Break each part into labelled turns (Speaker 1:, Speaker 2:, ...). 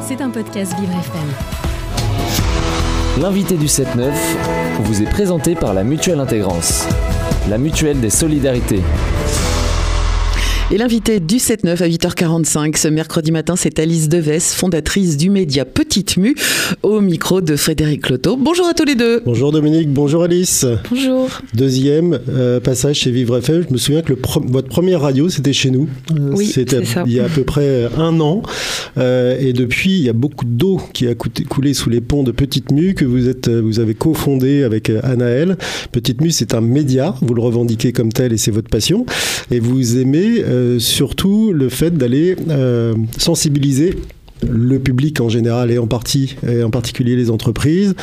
Speaker 1: C'est un podcast Vivre FM.
Speaker 2: L'invité du 7-9 vous est présenté par la Mutuelle Intégrance, la mutuelle des solidarités.
Speaker 3: Et l'invité du 7-9 à 8h45 ce mercredi matin, c'est Alice Deves, fondatrice du média Petite Mue, au micro de Frédéric Loto. Bonjour à tous les deux.
Speaker 4: Bonjour Dominique, bonjour Alice.
Speaker 5: Bonjour.
Speaker 4: Deuxième euh, passage chez Vivre FM. Je me souviens que le votre première radio, c'était chez nous.
Speaker 5: Euh, oui, c'était
Speaker 4: il y a à peu près un an. Euh, et depuis, il y a beaucoup d'eau qui a coulé sous les ponts de Petite Mue que vous, êtes, vous avez cofondé avec Anaël. Petite Mue, c'est un média, vous le revendiquez comme tel et c'est votre passion. Et vous aimez euh, surtout le fait d'aller euh, sensibiliser le public en général et en partie et en particulier les entreprises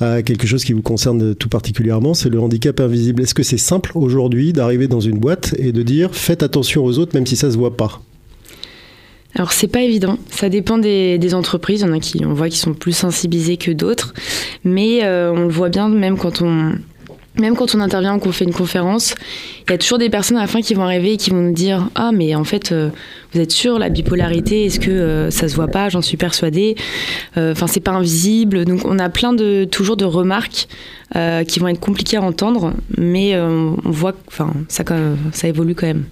Speaker 4: à quelque chose qui vous concerne tout particulièrement, c'est le handicap invisible. Est-ce que c'est simple aujourd'hui d'arriver dans une boîte et de dire faites attention aux autres même si ça se voit pas?
Speaker 5: Alors c'est pas évident, ça dépend des, entreprises. Il a qui on voit qui sont plus sensibilisés que d'autres, mais euh, on le voit bien même quand on même quand on intervient ou qu'on fait une conférence, il y a toujours des personnes à la fin qui vont arriver et qui vont nous dire Ah, mais en fait, euh, vous êtes sûr, la bipolarité, est-ce que euh, ça se voit pas? J'en suis persuadée. Euh, enfin, c'est pas invisible. Donc, on a plein de, toujours de remarques qui vont être compliquées à entendre, mais on voit que ça, ça évolue quand même.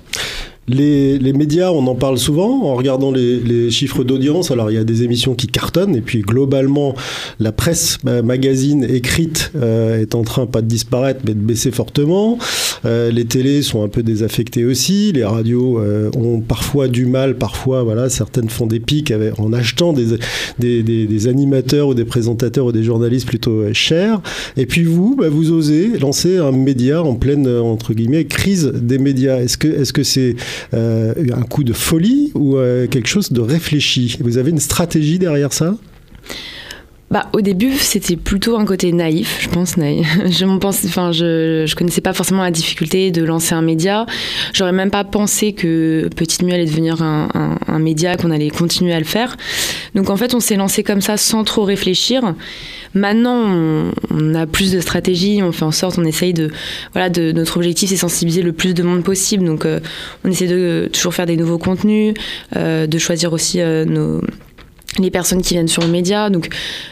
Speaker 4: Les, médias, on en parle souvent en regardant les, chiffres d'audience. Alors il y a des émissions qui cartonnent et puis globalement la presse magazine écrite euh, est en train pas de disparaître mais de baisser fortement. Euh, les télés sont un peu désaffectées aussi. Les radios euh, ont parfois du mal, parfois voilà certaines font des pics en achetant des, des, animateurs ou des présentateurs ou des journalistes plutôt chers. Et puis vous, bah, vous osez lancer un média en pleine entre guillemets crise des médias. Est-ce que est-ce que c'est euh, un coup de folie ou euh, quelque chose de réfléchi? Vous avez une stratégie derrière ça?
Speaker 5: Bah, au début, c'était plutôt un côté naïf, je pense. Naïf. Je pense, enfin, je, je connaissais pas forcément la difficulté de lancer un média. J'aurais même pas pensé que Petite Mue allait devenir un, un, média, qu'on allait continuer à le faire. Donc en fait, on s'est lancé comme ça sans trop réfléchir. Maintenant, on, a plus de stratégie, on fait en sorte, on essaye de, voilà, de notre objectif, c'est sensibiliser le plus de monde possible. Donc, euh, on essaie de toujours faire des nouveaux contenus, euh, de choisir aussi euh, nos les personnes qui viennent sur le média. Donc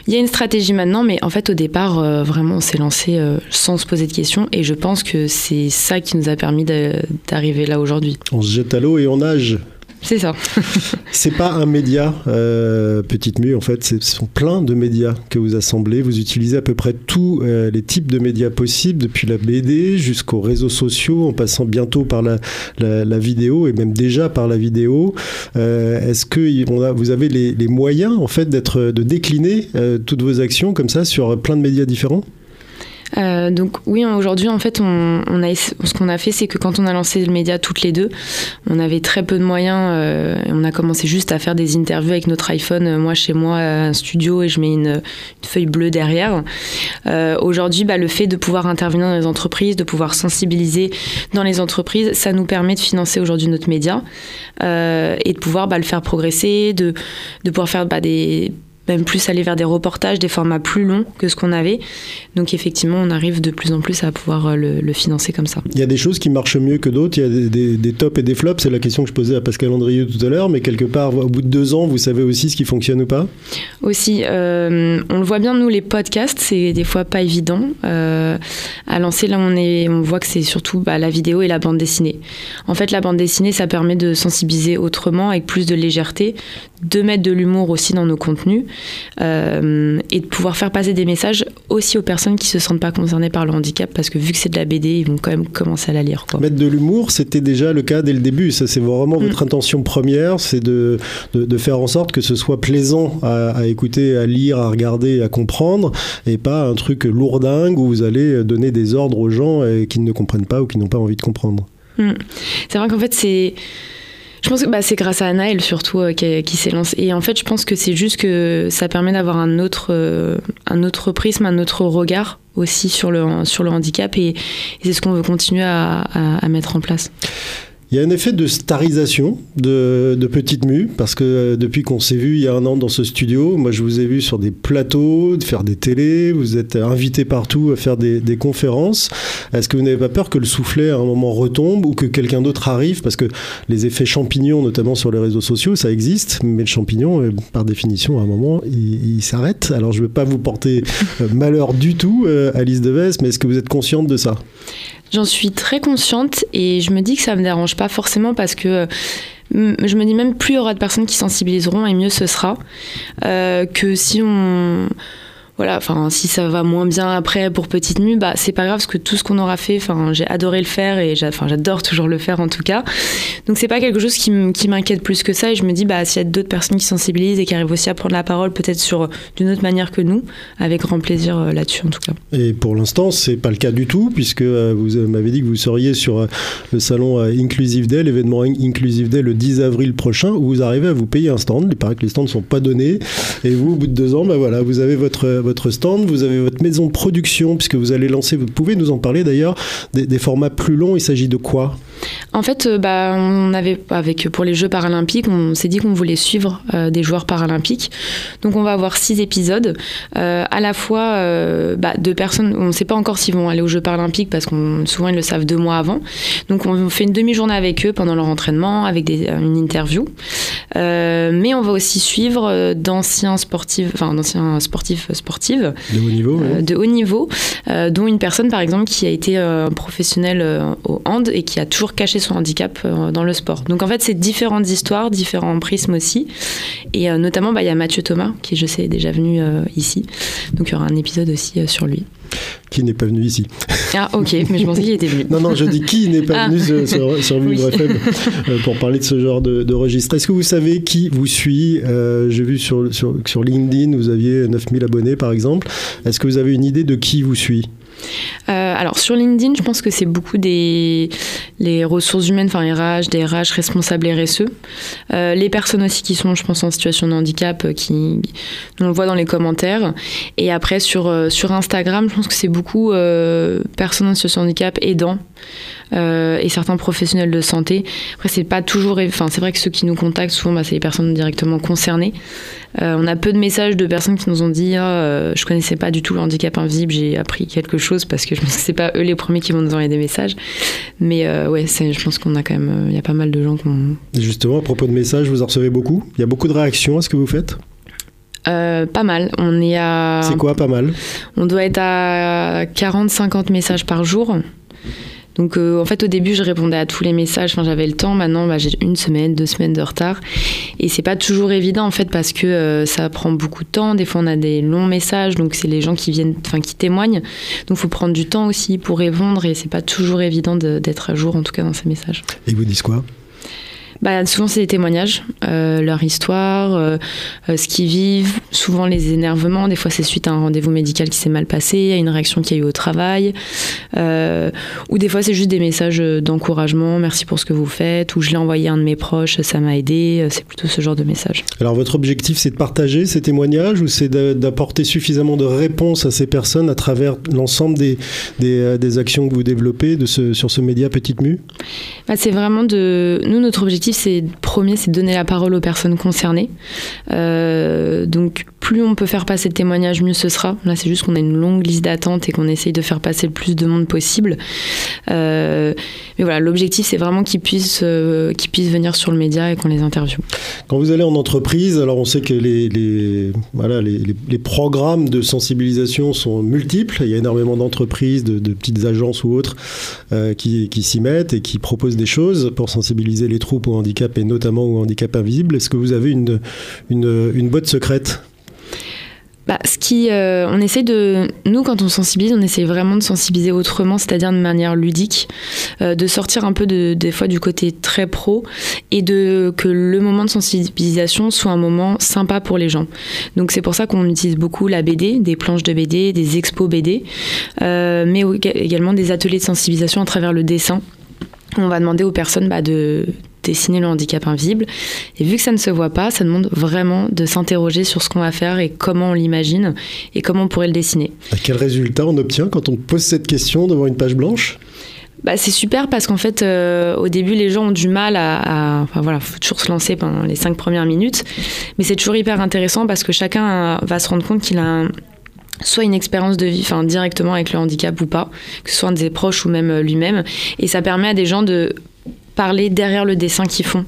Speaker 5: il y a une stratégie maintenant, mais en fait au départ, euh, vraiment, on s'est lancé euh, sans se poser de questions et je pense que c'est ça qui nous a permis d'arriver là aujourd'hui.
Speaker 4: On se jette à l'eau et on nage.
Speaker 5: C'est ça.
Speaker 4: c'est pas un média, euh, Petite Mue, en fait, ce sont plein de médias que vous assemblez. Vous utilisez à peu près tous euh, les types de médias possibles, depuis la BD jusqu'aux réseaux sociaux, en passant bientôt par la, vidéo et même déjà par la vidéo. Euh, est-ce que vous avez les, les, moyens, en fait, de décliner toutes vos actions comme ça sur plein de médias différents?
Speaker 5: Euh, donc oui, aujourd'hui, en fait, on, on a, ce qu'on a fait, c'est que quand on a lancé le média toutes les deux, on avait très peu de moyens. Euh, on a commencé juste à faire des interviews avec notre iPhone, euh, moi chez moi, un studio, et je mets une, une feuille bleue derrière. Euh, aujourd'hui, bah, le fait de pouvoir intervenir dans les entreprises, de pouvoir sensibiliser dans les entreprises, ça nous permet de financer aujourd'hui notre média euh, et de pouvoir bah, le faire progresser, de, de pouvoir faire bah, des même plus aller vers des reportages, des formats plus longs que ce qu'on avait. Donc effectivement, on arrive de plus en plus à pouvoir euh, le, financer comme ça.
Speaker 4: Il y a des choses qui marchent mieux que d'autres, il y a des, des, tops et des flops, c'est la question que je posais à Pascal Andrieux tout à l'heure, mais quelque part, au bout de deux ans, vous savez aussi ce qui fonctionne ou pas?
Speaker 5: Aussi, euh, on le voit bien, nous, les podcasts, c'est des fois pas évident euh, à lancer. Là, on, est, on voit que c'est surtout bah, la vidéo et la bande dessinée. En fait, la bande dessinée, ça permet de sensibiliser autrement, avec plus de légèreté, de mettre de l'humour aussi dans nos contenus. Euh, et de pouvoir faire passer des messages aussi aux personnes qui se sentent pas concernées par le handicap parce que vu que c'est de la BD, ils vont quand même commencer à la lire. Quoi.
Speaker 4: Mettre de l'humour, c'était déjà le cas dès le début. Ça, c'est vraiment mm. votre intention première, c'est de, de, faire en sorte que ce soit plaisant à, écouter, à lire, à regarder, à comprendre, et pas un truc lourdingue où vous allez donner des ordres aux gens qui ne comprennent pas ou qui n'ont pas envie de comprendre.
Speaker 5: Mm. C'est vrai qu'en fait, c'est je pense que bah, c'est grâce à Anaël surtout euh, qui, s'est lancé. Et en fait, je pense que c'est juste que ça permet d'avoir un autre, euh, un autre prisme, un autre regard aussi sur le, sur le handicap. Et, c'est ce qu'on veut continuer à, à, mettre en place.
Speaker 4: Il y a un effet de starisation de, de Petite Mue, parce que euh, depuis qu'on s'est vu il y a un an dans ce studio, moi je vous ai vu sur des plateaux, faire des télés, vous êtes invité partout à faire des, des conférences. Est-ce que vous n'avez pas peur que le soufflet à un moment retombe ou que quelqu'un d'autre arrive? Parce que les effets champignons, notamment sur les réseaux sociaux, ça existe, mais le champignon, euh, par définition, à un moment, il, il s'arrête. Alors je ne veux pas vous porter euh, malheur du tout, Alice Deves, mais est-ce que vous êtes consciente de ça?
Speaker 5: J'en suis très consciente et je me dis que ça me dérange pas forcément parce que euh, je me dis même plus il y aura de personnes qui sensibiliseront et mieux ce sera euh, que si on voilà, enfin, si ça va moins bien après pour Petite Mue, bah, c'est pas grave parce que tout ce qu'on aura fait, enfin, j'ai adoré le faire et j'adore toujours le faire en tout cas. Donc, c'est pas quelque chose qui m'inquiète plus que ça et je me dis, bah, s'il y a d'autres personnes qui sensibilisent et qui arrivent aussi à prendre la parole peut-être sur d'une autre manière que nous, avec grand plaisir euh, là-dessus en tout cas.
Speaker 4: Et pour l'instant, c'est pas le cas du tout puisque euh, vous m'avez dit que vous seriez sur euh, le salon Inclusive Day, l'événement Inclusive Day le 10 avril prochain où vous arrivez à vous payer un stand. Il paraît que les stands ne sont pas donnés et vous, au bout de deux ans, bah voilà, vous avez votre votre stand, vous avez votre maison de production, puisque vous allez lancer, vous pouvez nous en parler d'ailleurs, des, des formats plus longs. Il s'agit de quoi?
Speaker 5: En fait, euh, bah, on avait avec pour les Jeux paralympiques, on s'est dit qu'on voulait suivre euh, des joueurs paralympiques. Donc, on va avoir six épisodes, euh, à la fois euh, bah, de personnes. On ne sait pas encore s'ils vont aller aux Jeux paralympiques parce qu'on souvent ils le savent deux mois avant. Donc, on fait une demi-journée avec eux pendant leur entraînement, avec des, une interview. mais on va aussi suivre d'anciens sportifs, enfin d'anciens sportifs sportives
Speaker 4: de haut niveau,
Speaker 5: oui. de haut niveau, dont une personne par exemple qui a été professionnelle au hand et qui a toujours cacher son handicap euh, dans le sport. Donc en fait, c'est différentes histoires, différents prismes aussi. Et euh, notamment, bah, il y a Mathieu Thomas, qui je sais est déjà venu euh, ici. Donc il y aura un épisode aussi sur lui.
Speaker 4: Qui n'est pas venu ici.
Speaker 5: Ah ok, mais je pensais qu'il était venu.
Speaker 4: non, non, je dis qui n'est pas ah. venu sur, sur, sur Vivre oui. FM pour parler de ce genre de, de registre. Est-ce que vous savez qui vous suit euh, J'ai vu sur, sur, sur LinkedIn, vous aviez 9000 abonnés par exemple. Est-ce que vous avez une idée de qui vous suit?
Speaker 5: Euh, alors sur LinkedIn, je pense que c'est beaucoup des les ressources humaines, enfin RH, des RH responsables RSE, euh, les personnes aussi qui sont, je pense, en situation de handicap, euh, qui on le voit dans les commentaires. Et après sur sur Instagram, je pense que c'est beaucoup personnes en situation de handicap aidants. Et certains professionnels de santé. Après, c'est pas toujours. Enfin, c'est vrai que ceux qui nous contactent souvent, bah, c'est les personnes directement concernées. On a peu de messages de personnes qui nous ont dit euh, je connaissais pas du tout le handicap invisible, j'ai appris quelque chose parce que je pense que c'est pas eux les premiers qui vont nous envoyer des messages. Mais euh, ouais, je pense qu'on a quand même, il y a pas mal de gens qui ont.
Speaker 4: Justement, à propos de messages, vous en recevez beaucoup. Il y a beaucoup de réactions à ce que vous faites.
Speaker 5: Euh, pas mal. On est à.
Speaker 4: C'est quoi pas mal?
Speaker 5: On doit être à 40-50 messages par jour. Donc euh, en fait au début je répondais à tous les messages, enfin, j'avais le temps, maintenant bah, j'ai une semaine, deux semaines de retard. Et c'est pas toujours évident en fait parce que euh, ça prend beaucoup de temps, des fois on a des longs messages. Donc c'est les gens qui viennent, enfin qui témoignent, donc faut prendre du temps aussi pour répondre. Et c'est pas toujours évident d'être à jour en tout cas dans ces messages.
Speaker 4: Et vous disent quoi?
Speaker 5: Bah, souvent, c'est des témoignages, euh, leur histoire, euh, euh, ce qu'ils vivent, souvent les énervements. Des fois, c'est suite à un rendez-vous médical qui s'est mal passé, à une réaction qu'il y a eu au travail. Ou des fois, c'est juste des messages d'encouragement, merci pour ce que vous faites, ou je l'ai envoyé à un de mes proches, ça m'a aidé. C'est plutôt ce genre de message.
Speaker 4: Alors, votre objectif, c'est de partager ces témoignages ou c'est d'apporter suffisamment de réponses à ces personnes à travers l'ensemble des, des, des, actions que vous développez de ce, sur ce média Petite Mue?
Speaker 5: Bah, C'est vraiment de. Nous, notre objectif, c'est premier, c'est donner la parole aux personnes concernées. Euh, donc, plus on peut faire passer de témoignages, mieux ce sera. Là, c'est juste qu'on a une longue liste d'attente et qu'on essaye de faire passer le plus de monde possible. Euh, mais voilà, l'objectif, c'est vraiment qu'ils puissent, euh, puissent venir sur le média et qu'on les interviewe.
Speaker 4: Quand vous allez en entreprise, alors on sait que les, voilà, les, programmes de sensibilisation sont multiples. Il y a énormément d'entreprises, de, petites agences ou autres euh, qui, s'y mettent et qui proposent des choses pour sensibiliser les troupes au handicap et notamment au handicap invisible. Est-ce que vous avez une, une, une botte secrète?
Speaker 5: Bah, euh, on essaie de, nous quand on sensibilise, on essaie vraiment de sensibiliser autrement, c'est-à-dire de manière ludique, euh, de sortir un peu de, des fois du côté très pro et de que le moment de sensibilisation soit un moment sympa pour les gens. Donc c'est pour ça qu'on utilise beaucoup la BD, des planches de BD, des expos BD, euh, mais également des ateliers de sensibilisation à travers le dessin. On va demander aux personnes bah, de dessiner le handicap invisible. Et vu que ça ne se voit pas, ça demande vraiment de s'interroger sur ce qu'on va faire et comment on l'imagine et comment on pourrait le dessiner.
Speaker 4: À quel résultat on obtient quand on pose cette question devant une page blanche?
Speaker 5: Bah, c'est super parce qu'en fait, euh, au début, les gens ont du mal à. à enfin voilà, faut toujours se lancer pendant les cinq premières minutes. Mais c'est toujours hyper intéressant parce que chacun va se rendre compte qu'il a un, soit une expérience de vie, enfin directement avec le handicap ou pas, que ce soit un de ses proches ou même euh, lui-même. Et ça permet à des gens de parler derrière le dessin qu'ils font,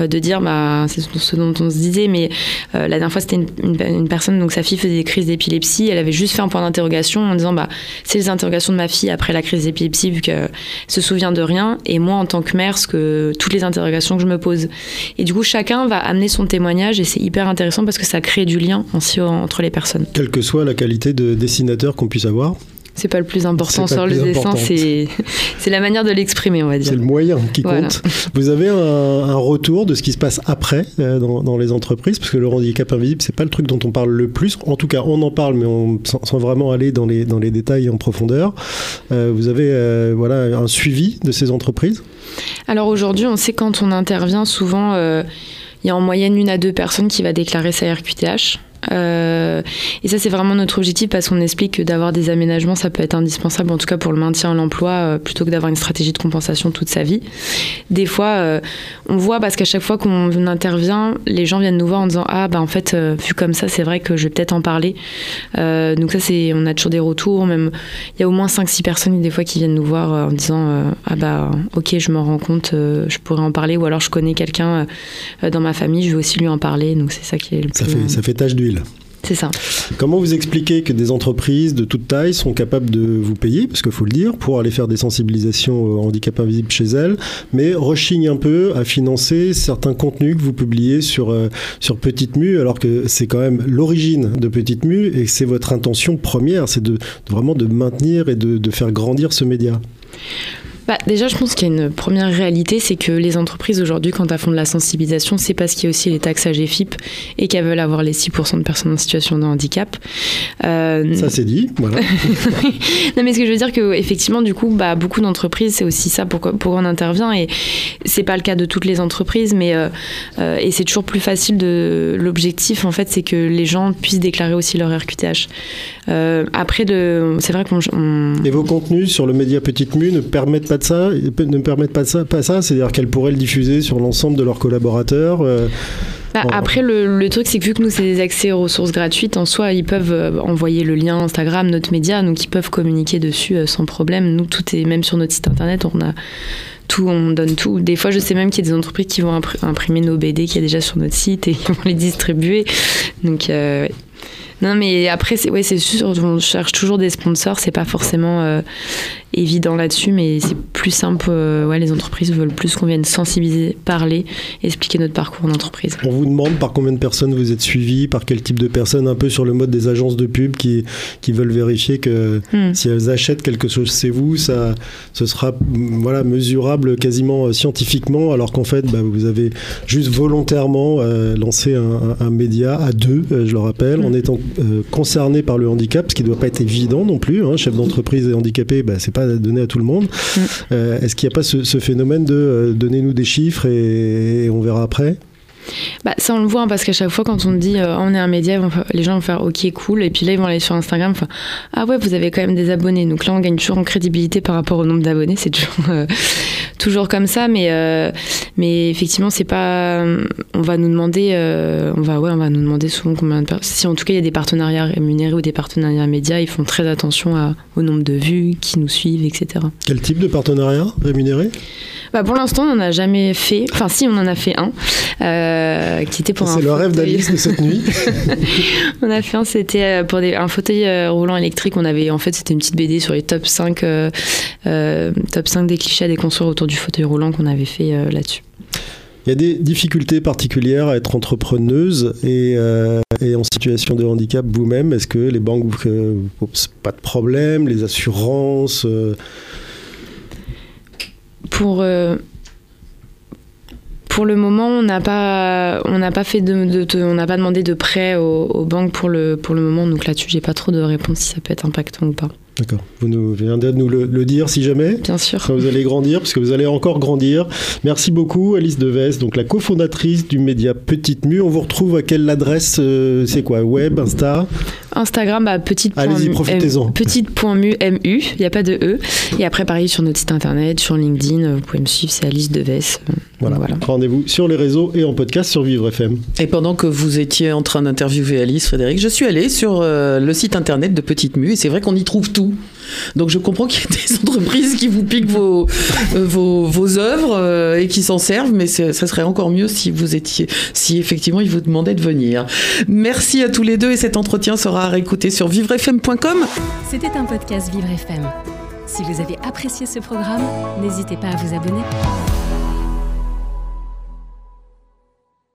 Speaker 5: euh, de dire bah c'est ce dont on se disait, mais euh, la dernière fois c'était une, personne donc sa fille faisait des crises d'épilepsie, elle avait juste fait un point d'interrogation en disant bah c'est les interrogations de ma fille après la crise d'épilepsie vu qu'elle se souvient de rien. Et moi en tant que mère ce que toutes les interrogations que je me pose. Et du coup chacun va amener son témoignage et c'est hyper intéressant parce que ça crée du lien entre les personnes.
Speaker 4: Quelle que soit la qualité de dessinateur qu'on puisse avoir
Speaker 5: c'est pas le plus important sur le, dessin, c'est la manière de l'exprimer, on va dire.
Speaker 4: C'est le moyen qui voilà. compte. Vous avez un, un, retour de ce qui se passe après euh, dans, dans, les entreprises, parce que le handicap invisible, c'est pas le truc dont on parle le plus. En tout cas, on en parle, mais on, sans, sans vraiment aller dans les, dans les détails en profondeur. Euh, vous avez euh, voilà, un suivi de ces entreprises?
Speaker 5: Alors aujourd'hui, on sait quand on intervient, souvent, il y a en moyenne une à deux personnes qui va déclarer sa RQTH. Euh, et ça, c'est vraiment notre objectif parce qu'on explique que d'avoir des aménagements, ça peut être indispensable, en tout cas pour le maintien à l'emploi, euh, plutôt que d'avoir une stratégie de compensation toute sa vie. Des fois, euh, on voit parce qu'à chaque fois qu'on intervient, les gens viennent nous voir en disant Ah, bah en fait, vu comme ça, c'est vrai que je vais peut-être en parler. Donc, ça, c'est, on a toujours des retours. Même, il y a au moins 5-6 personnes, des fois, qui viennent nous voir en disant Ah, bah, ok, je me rends compte, je pourrais en parler, ou alors je connais quelqu'un dans ma famille, je vais aussi lui en parler. Donc, c'est ça qui est le
Speaker 4: ça
Speaker 5: plus.
Speaker 4: Fait, ça fait tâche d'huile.
Speaker 5: C'est ça.
Speaker 4: Comment vous expliquez que des entreprises de toute taille sont capables de vous payer, parce qu'il faut le dire, pour aller faire des sensibilisations au handicap invisible chez elles, mais rechignent un peu à financer certains contenus que vous publiez sur, euh, sur Petite Mue, alors que c'est quand même l'origine de Petite Mue et c'est votre intention première, c'est de, de, vraiment de maintenir et de, de faire grandir ce média?
Speaker 5: Bah, déjà, je pense qu'il y a une première réalité, c'est que les entreprises aujourd'hui, quand elles font de la sensibilisation, c'est parce qu'il y a aussi les taxes AGFIP et qu'elles veulent avoir les 6% de personnes en situation de handicap.
Speaker 4: Euh... Ça, c'est dit, voilà.
Speaker 5: non, mais ce que je veux dire, que effectivement, du coup, bah, beaucoup d'entreprises, c'est aussi ça pourquoi, pourquoi on intervient. Et c'est pas le cas de toutes les entreprises, mais euh, euh, et c'est toujours plus facile de. L'objectif, en fait, c'est que les gens puissent déclarer aussi leur RQTH. Après, de... c'est vrai qu'on. On...
Speaker 4: Et vos contenus sur le média Petite Mue ne permettent pas de ça, ne permettent pas de ça, pas ça c'est-à-dire qu'elles pourraient le diffuser sur l'ensemble de leurs collaborateurs. Euh,
Speaker 5: bah. Après, le, le, truc, c'est que vu que nous, c'est des accès aux ressources gratuites, en soi, ils peuvent euh, envoyer le lien Instagram, notre média, donc ils peuvent communiquer dessus euh, sans problème. Nous, tout est même sur notre site internet, on a tout, on donne tout. Des fois, je sais même qu'il y a des entreprises qui vont imprimer nos BD qui est déjà sur notre site et qui vont les distribuer. Donc, ouais. Non, mais après, c'est ouais, sûr, on cherche toujours des sponsors. C'est pas forcément euh, évident là-dessus, mais c'est plus simple. Euh, ouais, les entreprises veulent plus qu'on vienne sensibiliser, parler, expliquer notre parcours d'entreprise.
Speaker 4: On vous demande par combien de personnes vous êtes suivi, par quel type de personnes, un peu sur le mode des agences de pub qui, qui veulent vérifier que hmm. si elles achètent quelque chose chez vous, ça, ce sera voilà, mesurable quasiment scientifiquement, alors qu'en fait, bah, vous avez juste volontairement euh, lancé un, un, média à deux, je le rappelle, hmm. en étant euh, concernés par le handicap, ce qui ne doit pas être évident non plus. Hein. Chef d'entreprise et handicapé, bah, c'est pas donné à tout le monde. Mm. Euh, Est-ce qu'il n'y a pas ce, ce, phénomène de euh, donnez-nous des chiffres et, et on verra après?
Speaker 5: Bah, ça, on le voit hein, parce qu'à chaque fois, quand on dit euh, on est un média, les gens vont faire ok, cool. Et puis là, ils vont aller sur Instagram, enfin, ah ouais, vous avez quand même des abonnés. Donc là, on gagne toujours en crédibilité par rapport au nombre d'abonnés. C'est toujours, euh, toujours comme ça. Mais, euh, mais effectivement, c'est pas. On va nous demander, euh, on, va, ouais, on va nous demander souvent combien de personnes. Si en tout cas, il y a des partenariats rémunérés ou des partenariats médias, ils font très attention à, au nombre de vues, qui nous suivent, etc.
Speaker 4: Quel type de partenariat rémunéré?
Speaker 5: Bah pour l'instant, on n'en a jamais fait. Enfin, si, on en a fait un. Euh, qui était pour
Speaker 4: C'est le rêve d'Alice de cette nuit.
Speaker 5: on a fait un, c'était pour des, un fauteuil roulant électrique. On avait, en fait, c'était une petite BD sur les top 5, euh, euh, top 5 des clichés à déconstruire autour du fauteuil roulant qu'on avait fait là-dessus.
Speaker 4: Il y a des difficultés particulières à être entrepreneuse et, euh, en situation de handicap vous-même. Est-ce que les banques vous, posent pas de problème, les assurances euh...
Speaker 5: Pour euh, pour le moment, on n'a pas, pas fait de on n'a pas demandé de prêt aux, aux, banques pour le pour le moment. Donc là-dessus, j'ai pas trop de réponse si ça peut être impactant ou pas.
Speaker 4: D'accord. Vous nous venez de nous le, le, dire si jamais.
Speaker 5: Bien sûr.
Speaker 4: Quand vous allez grandir, parce que vous allez encore grandir. Merci beaucoup, Alice Deves, donc la cofondatrice du média Petite Mue. On vous retrouve à quelle adresse euh, C'est quoi? Web, Insta?
Speaker 5: Instagram, bah, petite
Speaker 4: Allez-y, profitez-en.
Speaker 5: Petite point mu, il n'y a pas de E. Et après, pareil, sur notre site internet, sur LinkedIn, vous pouvez me suivre, c'est Alice Deves.
Speaker 4: Voilà. voilà. Rendez-vous sur les réseaux et en podcast sur Vivre FM.
Speaker 3: Et pendant que vous étiez en train d'interviewer Alice, Frédéric, je suis allée sur euh, le site internet de Petite Mu et c'est vrai qu'on y trouve tout. Donc je comprends qu'il y a des entreprises qui vous piquent vos, euh, vos, œuvres euh, et qui s'en servent, mais ça serait encore mieux si vous étiez, si effectivement ils vous demandaient de venir. Merci à tous les deux et cet entretien sera à réécouter sur vivrefm.com.
Speaker 1: C'était un podcast Vivre FM. Si vous avez apprécié ce programme, n'hésitez pas à vous abonner.